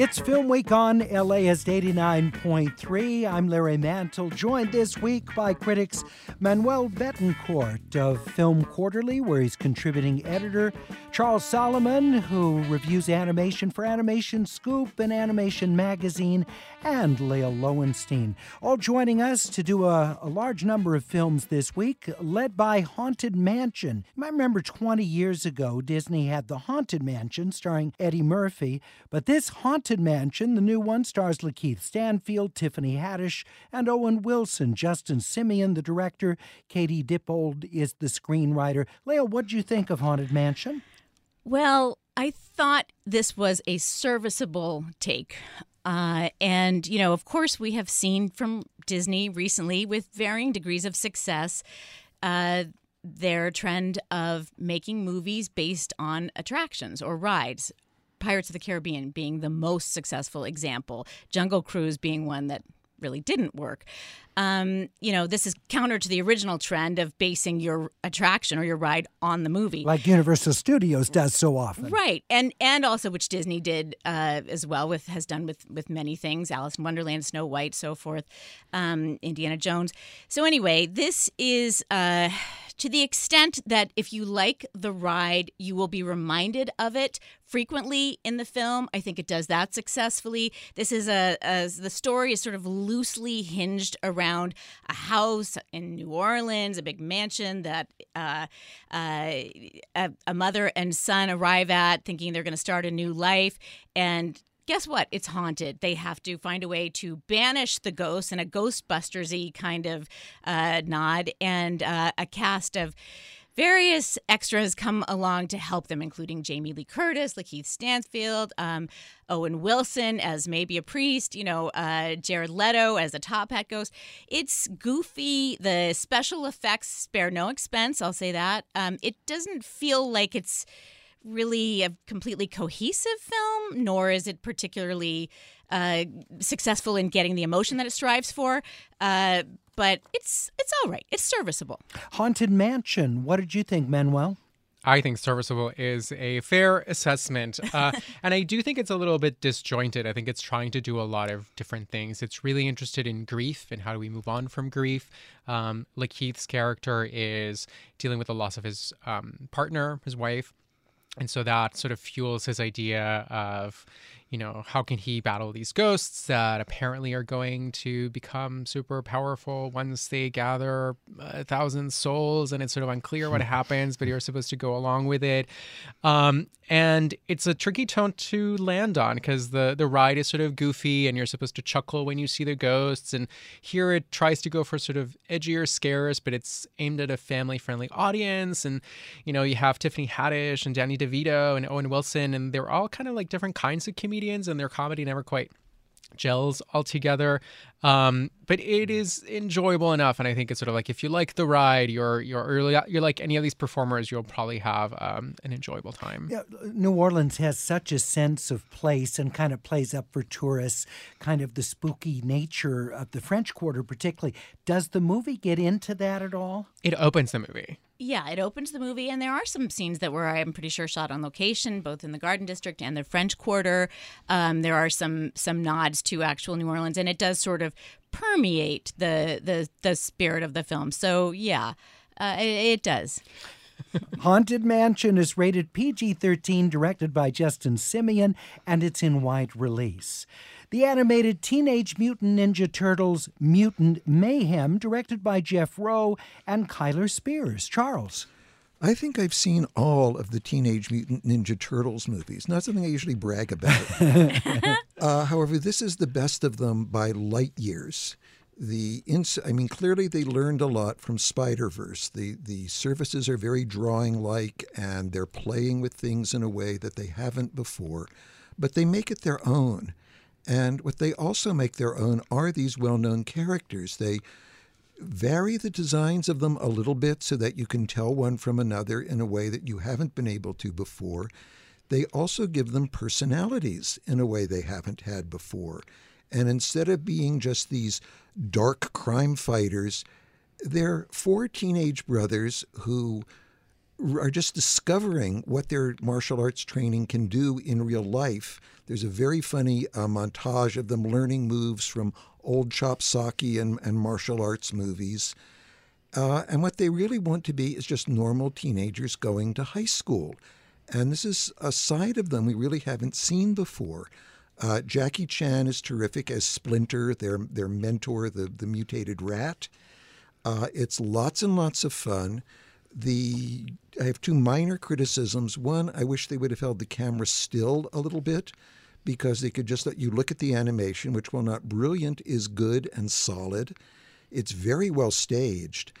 It's Film Week on LAist 89.3. I'm Larry Mantle, joined this week by critics Manuel Betancourt of Film Quarterly, where he's contributing editor, Charles Solomon, who reviews animation for Animation Scoop and Animation Magazine, and Lael Loewenstein, all joining us to do a, a large number of films this week, led by Haunted Mansion. You might remember 20 years ago, Disney had The Haunted Mansion starring Eddie Murphy, but this Haunted Mansion, the new one, stars Lakeith Stanfield, Tiffany Haddish, and Owen Wilson. Justin Simien, the director, Katie Dippold is the screenwriter. Lael, what do you think of Haunted Mansion? Well, I thought this was a serviceable take uh, and, you know, of course, we have seen from Disney recently with varying degrees of success uh, their trend of making movies based on attractions or rides. Pirates of the Caribbean being the most successful example, Jungle Cruise being one that really didn't work. Um, you know, this is counter to the original trend of basing your attraction or your ride on the movie, like Universal Studios does so often, right? And and also which Disney did uh, as well with has done with with many things, Alice in Wonderland, Snow White, so forth, um, Indiana Jones. So anyway, this is. Uh, to the extent that if you like the ride, you will be reminded of it frequently in the film. I think it does that successfully. This is a, a the story is sort of loosely hinged around a house in New Orleans, a big mansion that uh, uh, a, a mother and son arrive at, thinking they're going to start a new life, and guess what? It's haunted. They have to find a way to banish the ghosts in a Ghostbusters kind of uh, nod, and uh, a cast of various extras come along to help them, including Jamie Lee Curtis, Lakeith Stanfield, um, Owen Wilson as maybe a priest, you know, uh, Jared Leto as a top hat ghost. It's goofy. The special effects spare no expense. I'll say that. Um, it doesn't feel like it's really a completely cohesive film, nor is it particularly uh, successful in getting the emotion that it strives for. Uh, but it's it's all right. It's serviceable. Haunted Mansion. What did you think, Manuel? I think serviceable is a fair assessment. Uh, and I do think it's a little bit disjointed. I think it's trying to do a lot of different things. It's really interested in grief and how do we move on from grief. Um, Lakeith's character is dealing with the loss of his um, partner, his wife and so that sort of fuels his idea of you know how can he battle these ghosts that apparently are going to become super powerful once they gather a thousand souls and it's sort of unclear what happens but you're supposed to go along with it. Um, and it's a tricky tone to land on because the the ride is sort of goofy and you're supposed to chuckle when you see the ghosts. And here it tries to go for sort of edgier scares but it's aimed at a family friendly audience. And you know you have tiffany haddish and danny devito and owen wilson and they're all kind of like different kinds of comedians and their comedy never quite gels all together. Um, but it is enjoyable enough, and I think it's sort of like if you like the ride, you're you're early, you're like any of these performers, you'll probably have um, an enjoyable time. Yeah, New Orleans has such a sense of place and kind of plays up for tourists, kind of the spooky nature of the French Quarter, particularly. Does the movie get into that at all? It opens the movie. Yeah, it opens the movie, and there are some scenes that were, I'm pretty sure, shot on location, both in the Garden District and the French Quarter. Um, there are some some nods to actual New Orleans, and it does sort of permeate the the the spirit of the film. So yeah, uh, it, it does. Haunted Mansion is rated PG 13, directed by Justin Simien, and it's in wide release the animated Teenage Mutant Ninja Turtles Mutant Mayhem, directed by Jeff Rowe and Kyler Spears. Charles. I think I've seen all of the Teenage Mutant Ninja Turtles movies. Not something I usually brag about. uh, however, this is the best of them by light years. the ins- I mean, clearly they learned a lot from Spider Verse. The the surfaces are very drawing like, and they're playing with things in a way that they haven't before, but they make it their own. And what they also make their own are these well known characters. They vary the designs of them a little bit so that you can tell one from another in a way that you haven't been able to before. They also give them personalities in a way they haven't had before. And instead of being just these dark crime fighters, they're four teenage brothers who are just discovering what their martial arts training can do in real life. There's a very funny uh, montage of them learning moves from old chop socky and, and martial arts movies. Uh, and what they really want to be is just normal teenagers going to high school. And this is a side of them we really haven't seen before. Uh, Jackie Chan is terrific as Splinter, their their mentor, the the mutated rat. Uh, it's lots and lots of fun. The I have two minor criticisms. One, I wish they would have held the camera still a little bit because they could just let you look at the animation, which, while not brilliant, is good and solid. It's very well staged.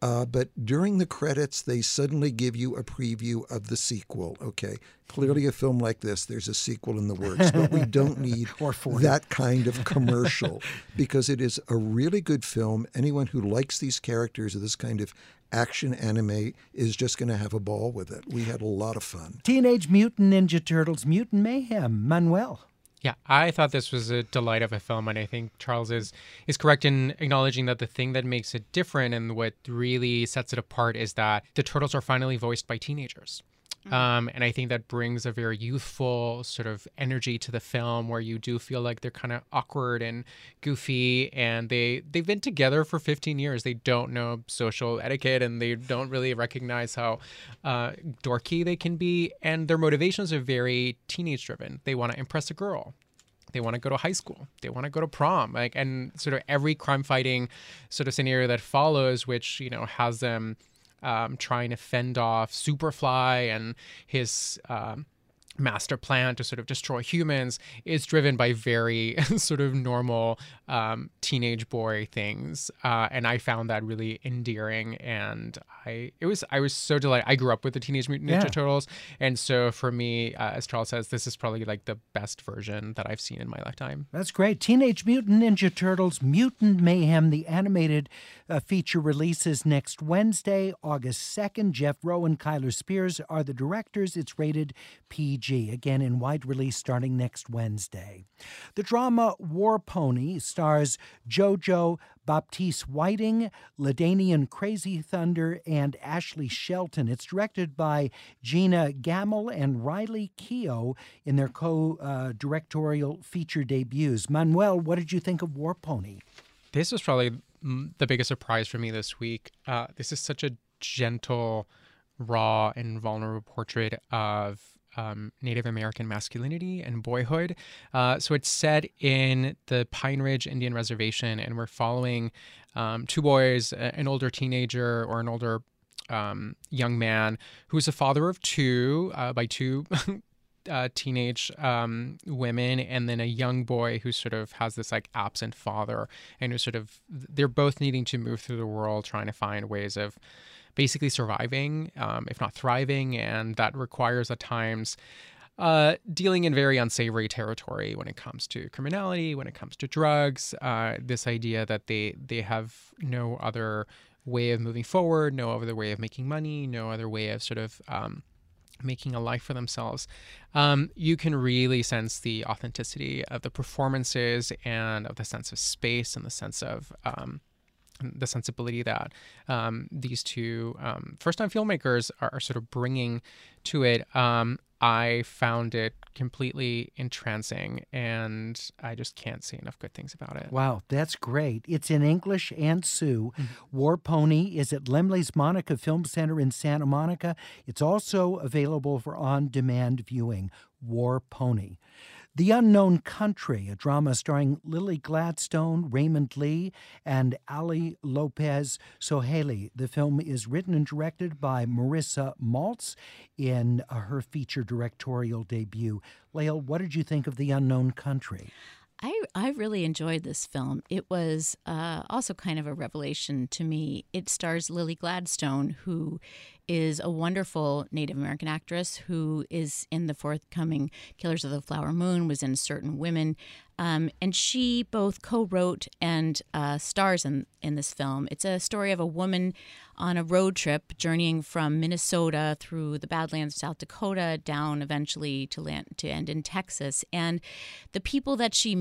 Uh, but during the credits, they suddenly give you a preview of the sequel. Okay, clearly a film like this, there's a sequel in the works, but we don't need that kind of commercial because it is a really good film. Anyone who likes these characters or this kind of action anime is just going to have a ball with it. We had a lot of fun. Teenage Mutant Ninja Turtles Mutant Mayhem, Manuel. Yeah, I thought this was a delight of a film, and I think Charles is is correct in acknowledging that the thing that makes it different and what really sets it apart is that the turtles are finally voiced by teenagers. Mm-hmm. Um, and I think that brings a very youthful sort of energy to the film where you do feel like they're kind of awkward and goofy and they they've been together for 15 years. They don't know social etiquette and they don't really recognize how uh, dorky they can be. And their motivations are very teenage driven. They want to impress a girl they want to go to high school they want to go to prom like and sort of every crime fighting sort of scenario that follows which you know has them um, trying to fend off Superfly and his. Um, master plan to sort of destroy humans is driven by very sort of normal um, teenage boy things, uh, and I found that really endearing. And I it was I was so delighted. I grew up with the Teenage Mutant Ninja yeah. Turtles, and so for me, uh, as Charles says, this is probably like the best version that I've seen in my lifetime. That's great. Teenage Mutant Ninja Turtles: Mutant Mayhem, the animated uh, feature releases next Wednesday, August second. Jeff Rowe and Kyler Spears are the directors. It's rated PG. Again in wide release starting next Wednesday. The drama War Pony stars JoJo Baptiste Whiting, LaDainian Crazy Thunder, and Ashley Shelton. It's directed by Gina Gammell and Riley Keough in their co directorial feature debuts. Manuel, what did you think of War Pony? This was probably the biggest surprise for me this week. Uh, this is such a gentle, raw, and vulnerable portrait of um, Native American masculinity and boyhood. Uh, so it's set in the Pine Ridge Indian Reservation, and we're following um, two boys, an older teenager or an older um, young man who's a father of two uh, by two. Uh, teenage um, women and then a young boy who sort of has this like absent father and who sort of they're both needing to move through the world trying to find ways of basically surviving, um, if not thriving, and that requires at times uh, dealing in very unsavory territory when it comes to criminality, when it comes to drugs. Uh, this idea that they they have no other way of moving forward, no other way of making money, no other way of sort of um, making a life for themselves. Um, you can really sense the authenticity of the performances and of the sense of space and the sense of um, the sensibility that um, these two um, first-time filmmakers are, are, sort of bringing to it. Um, I found it completely entrancing, and I just can't say enough good things about it. Wow, that's great! It's in English and Sioux. Mm-hmm. War Pony is at Laemmle's Monica Film Center in Santa Monica. It's also available for on-demand viewing. War Pony. The Unknown Country, a drama starring Lily Gladstone, Raymond Lee, and Ali Lopez Sohaili. The film is written and directed by Morrisa Maltz in her feature directorial debut. Lael, what did you think of The Unknown Country? I, I really enjoyed this film. It was uh, also kind of a revelation to me. It stars Lily Gladstone, who is a wonderful Native American actress who is in the forthcoming Killers of the Flower Moon, was in Certain Women. Um, and she both co wrote and uh, stars in, in this film. It's a story of a woman on a road trip journeying from Minnesota through the Badlands of South Dakota down eventually to land to end in Texas. And the people that she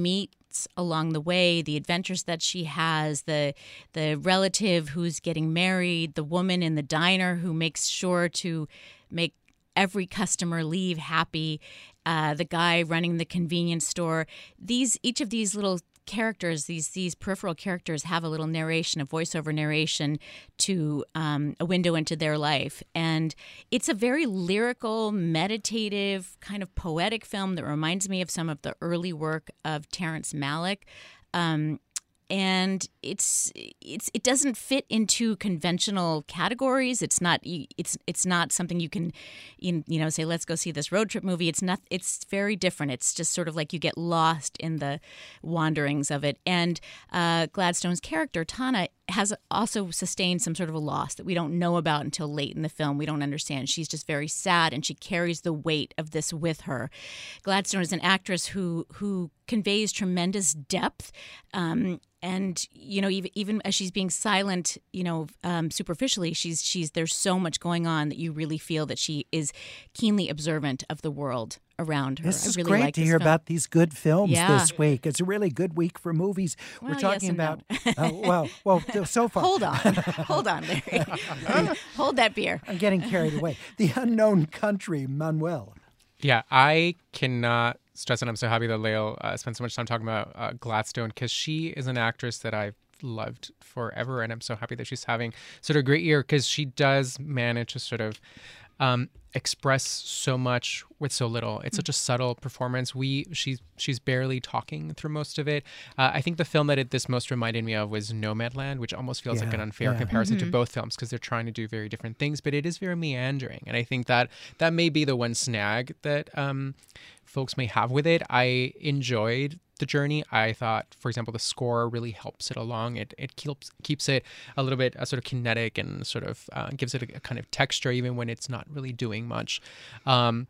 meets along the way, the adventures that she has, the the relative who's getting married, the woman in the diner who makes sure to make every customer leave happy, uh, the guy running the convenience store. These each of these little characters, these these peripheral characters, have a little narration, a voiceover narration to um, a window into their life, and it's a very lyrical, meditative, kind of poetic film that reminds me of some of the early work of Terrence Malick. Um, and it's it's it doesn't fit into conventional categories. It's not it's it's not something you can you know say let's go see this road trip movie. It's not it's very different. It's just sort of like you get lost in the wanderings of it. And uh, Gladstone's character Tana has also sustained some sort of a loss that we don't know about until late in the film. We don't understand. She's just very sad, and she carries the weight of this with her. Gladstone is an actress who who conveys tremendous depth. Um, and you know even, even as she's being silent you know um, superficially she's she's there's so much going on that you really feel that she is keenly observant of the world around her. This is really great like to hear film. about these good films Yeah. this week. It's a really good week for movies. Well, We're yes talking no. about uh, well, well, so far. Hold on, hold on, Larry. hold that beer. I'm getting carried away. The unknown country, Manuel. Yeah, I cannot stress, and I'm so happy that Lael uh, spent so much time talking about uh, Gladstone because she is an actress that I've loved forever, and I'm so happy that she's having sort of a great year because she does manage to sort of um, express so much with so little. It's such a subtle performance. We she's she's barely talking through most of it. Uh, I think the film that it, this most reminded me of was Nomadland, which almost feels like an unfair yeah. comparison to both films because they're trying to do very different things, but it is very meandering, and I think that that may be the one snag that um, folks may have with it. I enjoyed the journey. I thought, for example, the score really helps it along. It it keeps keeps it a little bit uh, sort of kinetic and sort of uh, gives it a, a kind of texture even when it's not really doing much. Um,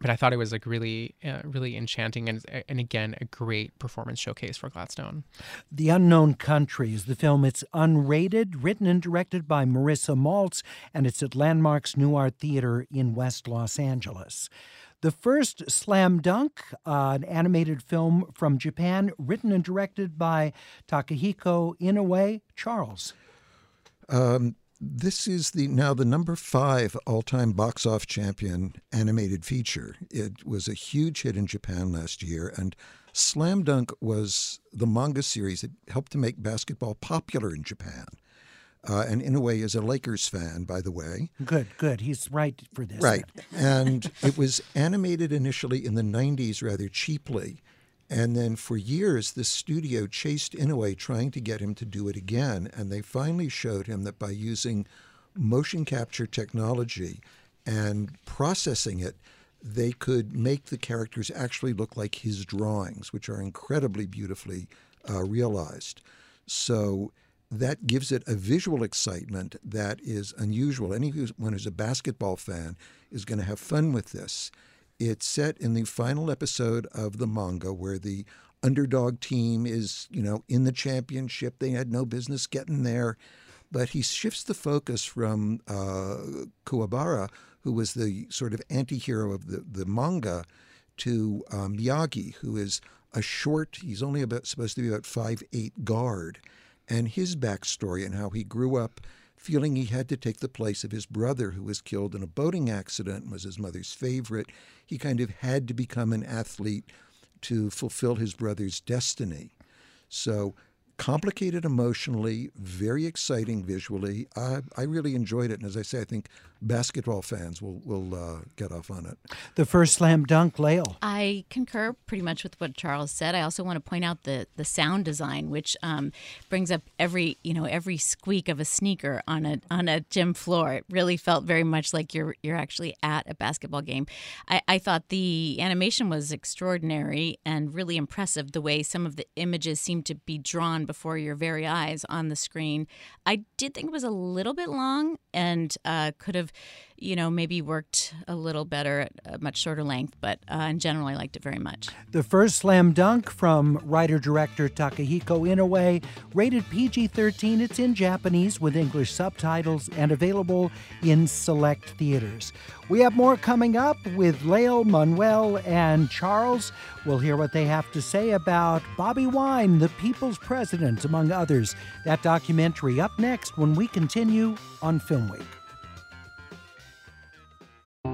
but I thought it was like really, uh, really enchanting, and and again a great performance showcase for Gladstone. The Unknown Country is the film. It's unrated, written and directed by Morrisa Maltz, and it's at Landmarks Nuart Theater in West Los Angeles. The first Slam Dunk, uh, an animated film from Japan, written and directed by Takehiko Inoue. Charles. Um, this is the now the number five all-time box office champion animated feature. It was a huge hit in Japan last year, and Slam Dunk was the manga series that helped to make basketball popular in Japan. Uh, and in a way, is a Lakers fan, by the way. Good, good. He's right for this. Right. and it was animated initially in the 90s rather cheaply. And then for years, the studio chased Inoue trying to get him to do it again. And they finally showed him that by using motion capture technology and processing it, they could make the characters actually look like his drawings, which are incredibly beautifully uh, realized. So that gives it a visual excitement that is unusual. Anyone who's a basketball fan is going to have fun with this. It's set in the final episode of the manga where the underdog team is, you know, in the championship. They had no business getting there. But he shifts the focus from uh, Kuwabara, who was the sort of anti hero of the, the manga, to uh, Miyagi, who is a short, he's only about supposed to be about five eight guard and his backstory and how he grew up feeling he had to take the place of his brother who was killed in a boating accident and was his mother's favorite. He kind of had to become an athlete to fulfill his brother's destiny. So complicated emotionally, very exciting visually. I, I really enjoyed it. And as I say, I think basketball fans will will uh, get off on it. The first slam dunk, Lael. I concur pretty much with what Charles said. I also want to point out the the sound design, which um, brings up every you know every squeak of a sneaker on a on a gym floor. It really felt very much like you're you're actually at a basketball game. I, I thought the animation was extraordinary and really impressive. The way some of the images seemed to be drawn before your very eyes on the screen. I did think it was a little bit long and uh, could have you know, maybe worked a little better at a much shorter length, but uh, in general, I liked it very much. The first slam dunk from writer director Takehiko Inoue, rated PG 13. It's in Japanese with English subtitles and available in select theaters. We have more coming up with Lael, Manuel, and Charles. We'll hear what they have to say about Bobi Wine, the people's president, among others. That documentary up next when we continue on Film Week.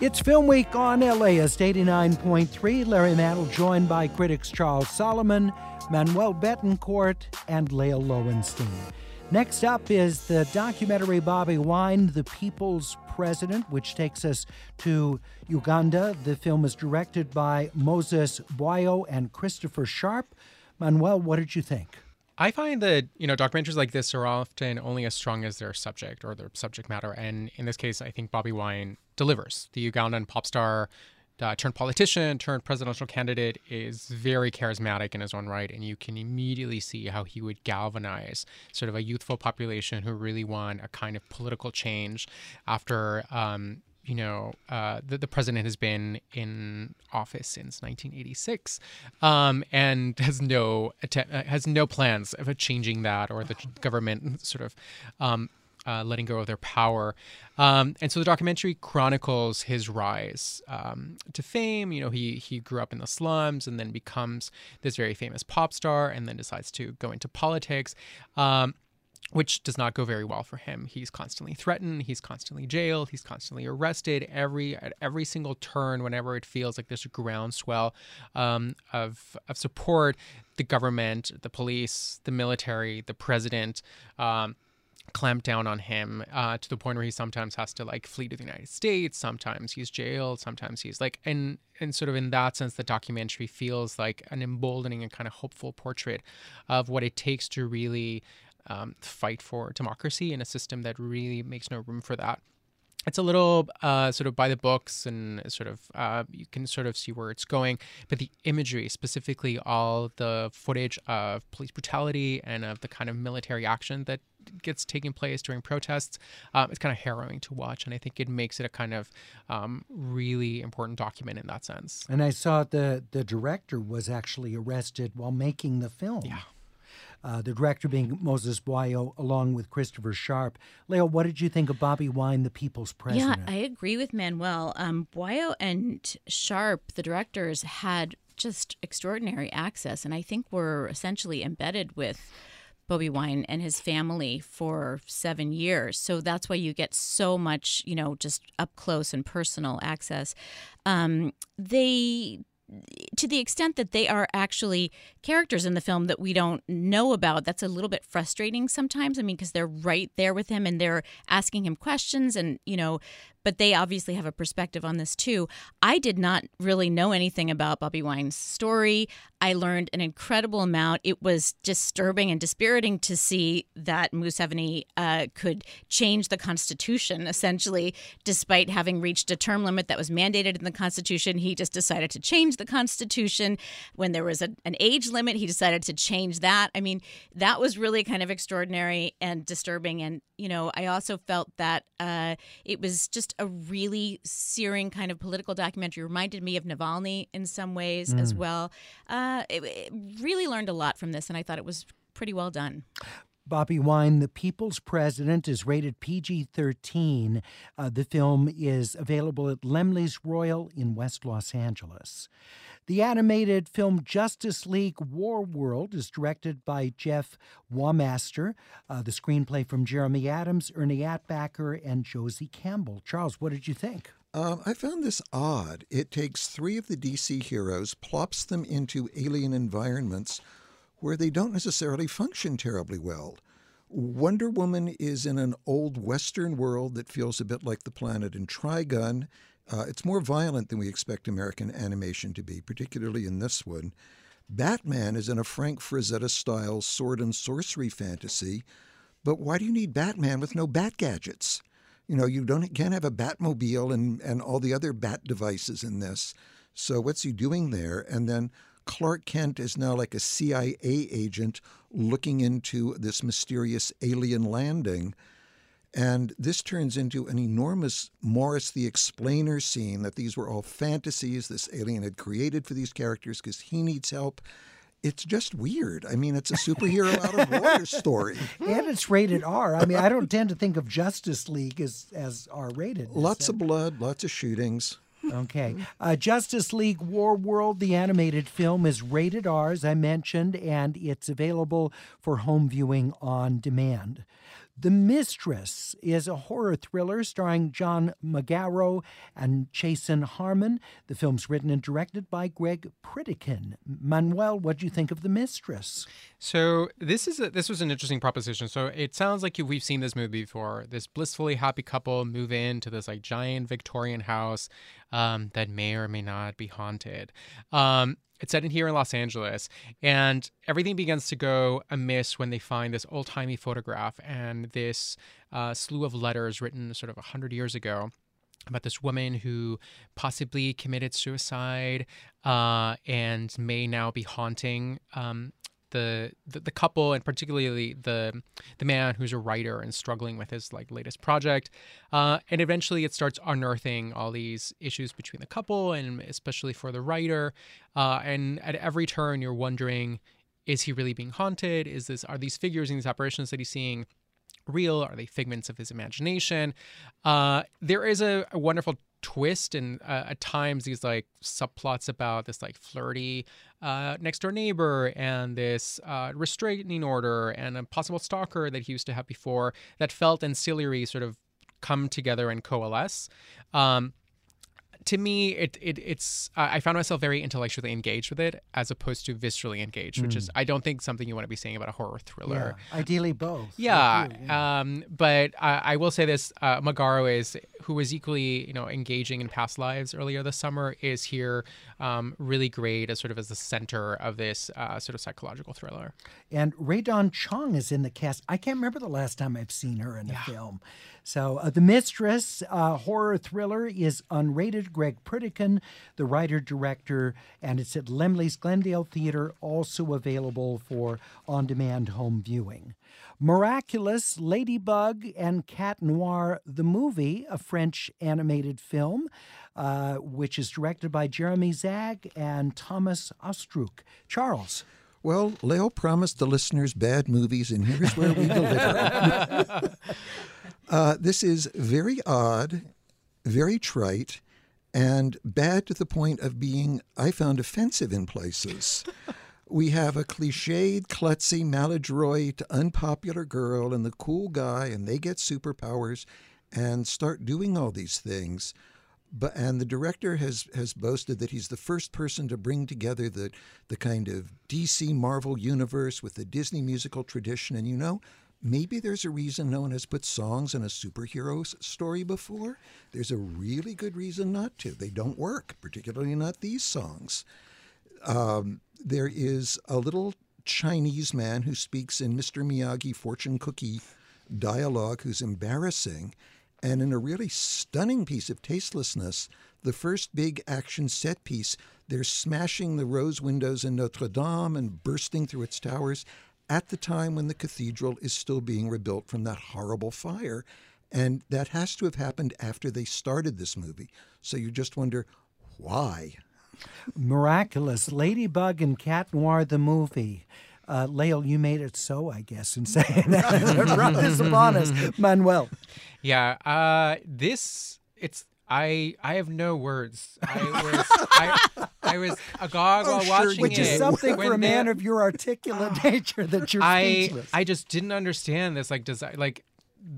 It's Film Week on LAist 89.3. Larry Mantle joined by critics Charles Solomon, Manuel Betancourt, and Lael Loewenstein. Next up is the documentary Bobi Wine, The People's President, which takes us to Uganda. The film is directed by Moses Bwayo and Christopher Sharp. Manuel, what did you think? I find that you know documentaries like this are often only as strong as their subject or their subject matter, and in this case, I think Bobi Wine delivers. The Ugandan pop star uh, turned politician turned presidential candidate is very charismatic in his own right, and you can immediately see how he would galvanize sort of a youthful population who really want a kind of political change after um, you know, uh, the, the president has been in office since 1986, um, and has no att- uh, has no plans of changing that or the government sort of um, uh, letting go of their power. Um, and so the documentary chronicles his rise um, to fame. You know, he he grew up in the slums and then becomes this very famous pop star, and then decides to go into politics. Um, which does not go very well for him. He's constantly threatened, he's constantly jailed, he's constantly arrested. Every at every single turn, whenever it feels like there's a groundswell um, of of support, the government, the police, the military, the president. Um, clamp down on him uh, to the point where he sometimes has to like flee to the United States. Sometimes he's jailed. Sometimes he's like, and and sort of in that sense, the documentary feels like an emboldening and kind of hopeful portrait of what it takes to really um, fight for democracy in a system that really makes no room for that. It's a little uh, sort of by the books and sort of uh, you can sort of see where it's going, but the imagery, specifically all the footage of police brutality and of the kind of military action that gets taking place during protests, um, it's kind of harrowing to watch, and I think it makes it a kind of um, really important document in that sense. And I saw the the director was actually arrested while making the film. Yeah. Uh, the director being Moses Bwayo, along with Christopher Sharp. Lael, what did you think of Bobi Wine, the people's president? Yeah, I agree with Manuel. Um, Bwayo and Sharp, the directors, had just extraordinary access, and I think were essentially embedded with Bobi Wine and his family for seven years. So that's why you get so much, you know, just up close and personal access. Um, they to the extent that they are actually characters in the film that we don't know about, that's a little bit frustrating sometimes. I mean, because they're right there with him and they're asking him questions, and you know, but they obviously have a perspective on this too. I did not really know anything about Bobi Wine's story. I learned an incredible amount. It was disturbing and dispiriting to see that Museveni uh, could change the Constitution essentially, despite having reached a term limit that was mandated in the Constitution. He just decided to change the Constitution. When there was a, an age limit, he decided to change that. I mean, that was really kind of extraordinary and disturbing. And, you know, I also felt that uh, it was just a really searing kind of political documentary. Reminded me of Navalny in some ways mm. as well. Uh, it, it really learned a lot from this, and I thought it was pretty well done. Bobi Wine, The People's President, is rated PG 13. Uh, the film is available at Laemmle's Royal in West Los Angeles. The animated film Justice League Warworld is directed by Jeff Wamester. Uh, the screenplay from Jeremy Adams, Ernie Altbacker, and Josie Campbell. Charles, what did you think? Um, I found this odd. It takes three of the DC heroes, plops them into alien environments where they don't necessarily function terribly well. Wonder Woman is in an old Western world that feels a bit like the planet in Trigun. Uh, it's more violent than we expect American animation to be, particularly in this one. Batman is in a Frank Frazetta style sword and sorcery fantasy, but why do you need Batman with no bat gadgets? You know, you don't can't have a Batmobile and, and all the other bat devices in this. So what's he doing there? And then Clark Kent is now like a CIA agent looking into this mysterious alien landing. And this turns into an enormous Morris the Explainer scene that these were all fantasies this alien had created for these characters because he needs help. It's just weird. I mean, it's a superhero out of water story. And it's rated R. I mean, I don't tend to think of Justice League as, as R rated. Lots of blood, lots of shootings. Okay. Uh, Justice League Warworld, the animated film, is rated R, as I mentioned, and it's available for home viewing on demand. The Mistress is a horror thriller starring John Magaro and Chasen Harmon. The film's written and directed by Greg Pritikin. Manuel, what do you think of The Mistress? So this is a, this was an interesting proposition. So it sounds like we've seen this movie before. This blissfully happy couple move into this like giant Victorian house um, that may or may not be haunted. Um, it's set in here in Los Angeles, and everything begins to go amiss when they find this old timey photograph and this uh, slew of letters written sort of a hundred years ago about this woman who possibly committed suicide uh, and may now be haunting um, the, the, the couple and particularly the the man who's a writer and struggling with his like latest project uh, and eventually it starts unearthing all these issues between the couple and especially for the writer uh, and at every turn you're wondering is he really being haunted? Is this are these figures and these apparitions that he's seeing real? Are they figments of his imagination? Uh, there is a, a wonderful twist and uh, at times these like subplots about this like flirty uh, next door neighbor and this uh, restraining order and a possible stalker that he used to have before that felt ancillary sort of come together and coalesce. Um, to me, it, it it's uh, I found myself very intellectually engaged with it as opposed to viscerally engaged, which mm. is I don't think something you want to be saying about a horror thriller. Yeah, ideally both. Yeah, yeah. Um, but I, I, will say this: uh, Magaro is who was equally you know engaging in past lives earlier this summer is here um, really great as sort of as the center of this uh, sort of psychological thriller. And Rae Dawn Chong is in the cast. I can't remember the last time I've seen her in a yeah. film. So, uh, The Mistress uh, horror thriller is unrated. Greg Pritikin, the writer director, and it's at Laemmle's Glendale Theater, also available for on demand home viewing. Miraculous, Ladybug, and Cat Noir, the movie, a French animated film, uh, which is directed by Jeremy Zag and Thomas Astruc. Charles. Well, Lael promised the listeners bad movies, and here's where we deliver. uh, this is very odd, very trite, and bad to the point of being, I found, offensive in places. we have a cliched, klutzy, maladroit, unpopular girl and the cool guy, and they get superpowers and start doing all these things. But and the director has has boasted that he's the first person to bring together the the kind of DC Marvel universe with the Disney musical tradition. And you know, maybe there's a reason no one has put songs in a superhero story before. There's a really good reason not to. They don't work, particularly not these songs. Um, there is a little Chinese man who speaks in Mr. Miyagi fortune cookie dialogue who's embarrassing. And in a really stunning piece of tastelessness, the first big action set piece, they're smashing the rose windows in Notre Dame and bursting through its towers at the time when the cathedral is still being rebuilt from that horrible fire. And that has to have happened after they started this movie. So you just wonder why. Miraculous. Ladybug and Cat Noir, the movie. Uh, Lael, you made it so, I guess, in saying that. brought this upon us. Manuel. Yeah, uh, this, it's, I I have no words. I was I, I was agog Oh, while sure watching Which it. is something for a man of your articulate nature that you're I speechless. I just didn't understand this. Like, does like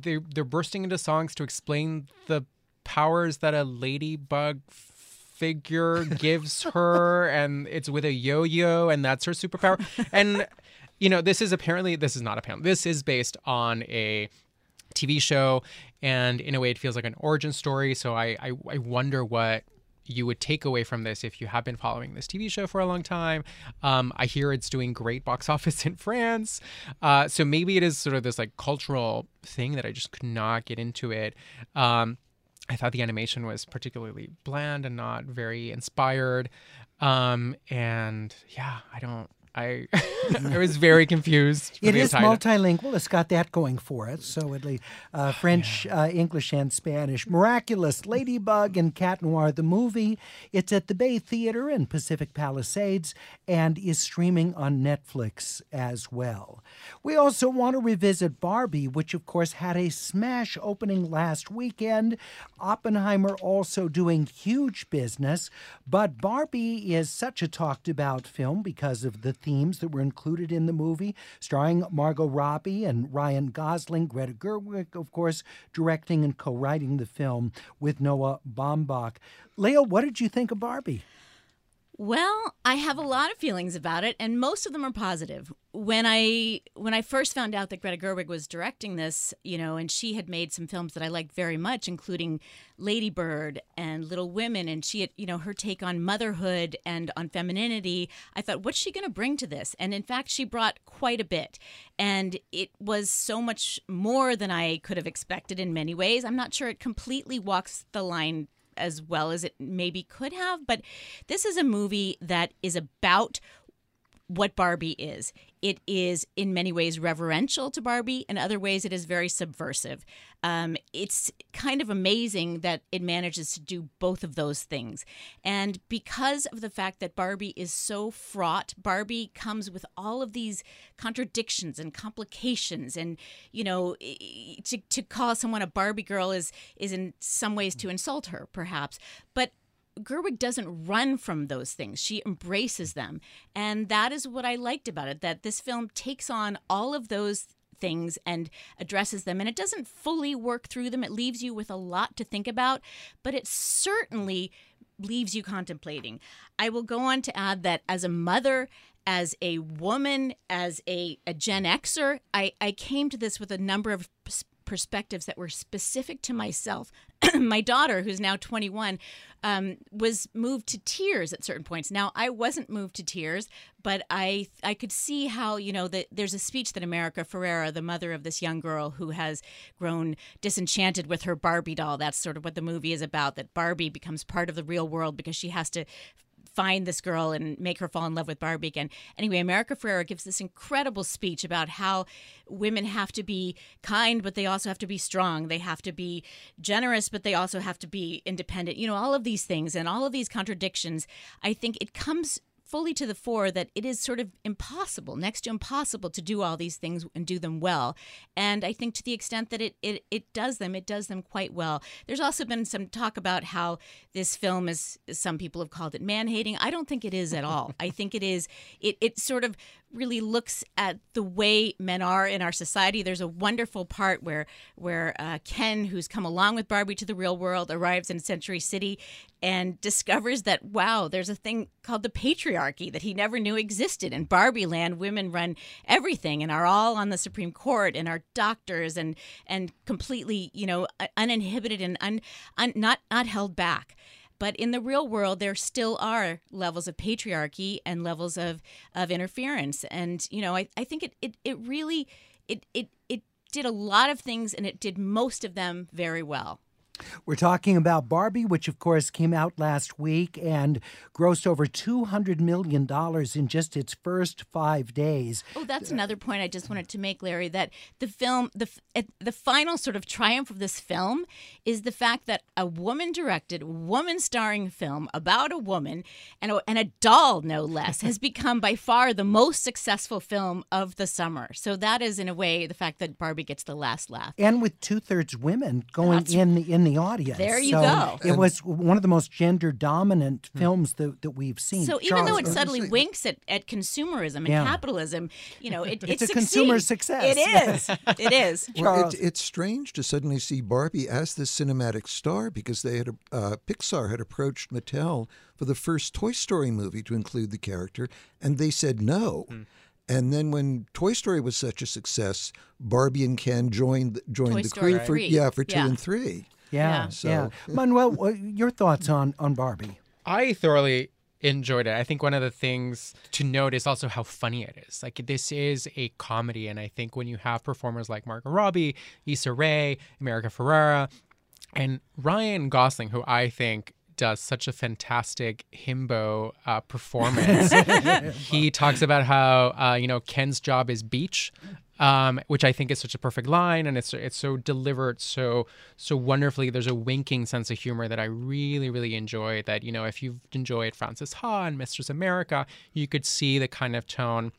they they're bursting into songs to explain the powers that a ladybug figure gives her, and it's with a yo-yo, and that's her superpower. And you know, this is apparently this is not apparently this is based on a TV show, and in a way, it feels like an origin story. So I I, I wonder what you would take away from this if you have been following this TV show for a long time. Um, I hear it's doing great box office in France, uh, so maybe it is sort of this like cultural thing that I just could not get into it. Um, I thought the animation was particularly bland and not very inspired. Um, and yeah, I don't. I I was very confused. It is multilingual. It's got that going for it. So at least uh, French, uh, English, and Spanish. Miraculous, Ladybug and Cat Noir, the movie. It's at the Bay Theater in Pacific Palisades and is streaming on Netflix as well. We also want to revisit Barbie, which of course had a smash opening last weekend. Oppenheimer also doing huge business, but Barbie is such a talked about film because of the themes that were included in the movie, starring Margot Robbie and Ryan Gosling, Greta Gerwig, of course, directing and co writing the film with Noah Baumbach. Lael, what did you think of Barbie? Well, I have a lot of feelings about it, and most of them are positive. When I when I first found out that Greta Gerwig was directing this, you know, and she had made some films that I liked very much, including Lady Bird and Little Women, and she had, you know, her take on motherhood and on femininity. I thought, what's she going to bring to this? And in fact, she brought quite a bit, and it was so much more than I could have expected in many ways. I'm not sure it completely walks the line as well as it maybe could have. But this is a movie that is about what Barbie is. It is in many ways reverential to Barbie, in other ways, it is very subversive. Um, it's kind of amazing that it manages to do both of those things. And because of the fact that Barbie is so fraught, Barbie comes with all of these contradictions and complications. And, you know, to, to call someone a Barbie girl is, is in some ways to insult her, perhaps. But Gerwig doesn't run from those things. She embraces them. And that is what I liked about it that this film takes on all of those things and addresses them. And it doesn't fully work through them, it leaves you with a lot to think about, but it certainly leaves you contemplating. I will go on to add that as a mother, as a woman, as a, a Gen Xer, I, I came to this with a number of perspectives that were specific to myself. My daughter, who's now 21, um, was moved to tears at certain points. Now, I wasn't moved to tears, but I I could see how you know that there's a speech that America Ferrera, the mother of this young girl who has grown disenchanted with her Barbie doll. That's sort of what the movie is about. That Barbie becomes part of the real world because she has to find this girl and make her fall in love with Barbie again. Anyway, America Ferrera gives this incredible speech about how women have to be kind, but they also have to be strong. They have to be generous, but they also have to be independent. You know, all of these things and all of these contradictions. I think it comes fully to the fore that it is sort of impossible, next to impossible, to do all these things and do them well. And I think to the extent that it it, it does them, it does them quite well. There's also been some talk about how this film is some people have called it man hating. I don't think it is at all. I think it is it it sort of really looks at the way men are in our society. There's a wonderful part where where uh, Ken, who's come along with Barbie to the real world, arrives in Century City and discovers that wow, there's a thing called the patriarchy that he never knew existed. In Barbie Land, women run everything and are all on the Supreme Court and are doctors and and completely you know uninhibited and un, un, not not held back. But in the real world, there still are levels of patriarchy and levels of, of interference. And, you know, I, I think it, it, it really, it, it, it did a lot of things and it did most of them very well. We're talking about Barbie, which of course came out last week and grossed over $200 million in just its first five days. Oh, that's another point I just wanted to make, Larry, that the film, the, the final sort of triumph of this film is the fact that a woman directed, woman starring film about a woman and a, and a doll, no less, has become by far the most successful film of the summer. So that is, in a way, the fact that Barbie gets the last laugh. And with two thirds women going that's, in, the in the the audience. There you so go. It was one of the most gender dominant hmm. films that, that we've seen. So even though it subtly winks at, at consumerism and yeah. capitalism, you know, it, it's it a consumer success. It is. it is. Well, it, it's strange to suddenly see Barbie as the cinematic star because they had uh, Pixar had approached Mattel for the first Toy Story movie to include the character, and they said no. Hmm. And then when Toy Story was such a success, Barbie and Ken joined joined Toy the crew for yeah for two yeah. and three. Yeah, so. yeah. Manuel, your thoughts on on Barbie? I thoroughly enjoyed it. I think one of the things to note is also how funny it is. Like this is a comedy, and I think when you have performers like Margot Robbie, Issa Rae, America Ferrera, and Ryan Gosling, who I think does such a fantastic himbo uh, performance. he talks about how uh, you know Ken's job is beach, um, which I think is such a perfect line, and it's it's so delivered so so wonderfully. There's a winking sense of humor that I really really enjoy. That you know, if you've enjoyed Frances Ha and Mistress America, you could see the kind of tone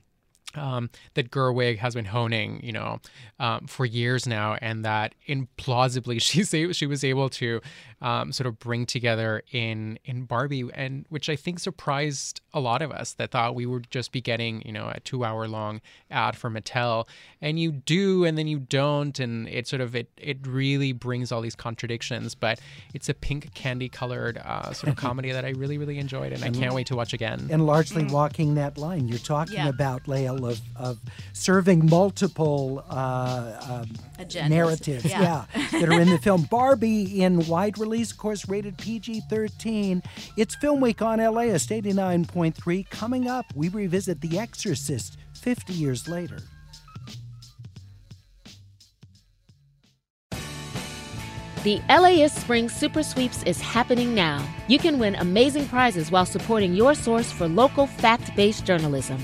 um, that Gerwig has been honing, you know, um, for years now, and that implausibly she's she was able to um, sort of bring together in in Barbie, and which I think surprised a lot of us that thought we would just be getting, you know, a two hour long ad for Mattel, and you do, and then you don't, and it sort of it it really brings all these contradictions, but it's a pink candy colored uh, sort of comedy that I really really enjoyed, and I can't wait to watch again. And largely walking that line, you're talking yeah. about Leia of, of serving multiple uh, um, narratives yeah. yeah. that are in the film. Barbie in wide release, of course, rated PG 13. It's Film Week on LAist 89.3. Coming up, we revisit The Exorcist 50 years later. The LAist Spring Super Sweeps is happening now. You can win amazing prizes while supporting your source for local fact based journalism.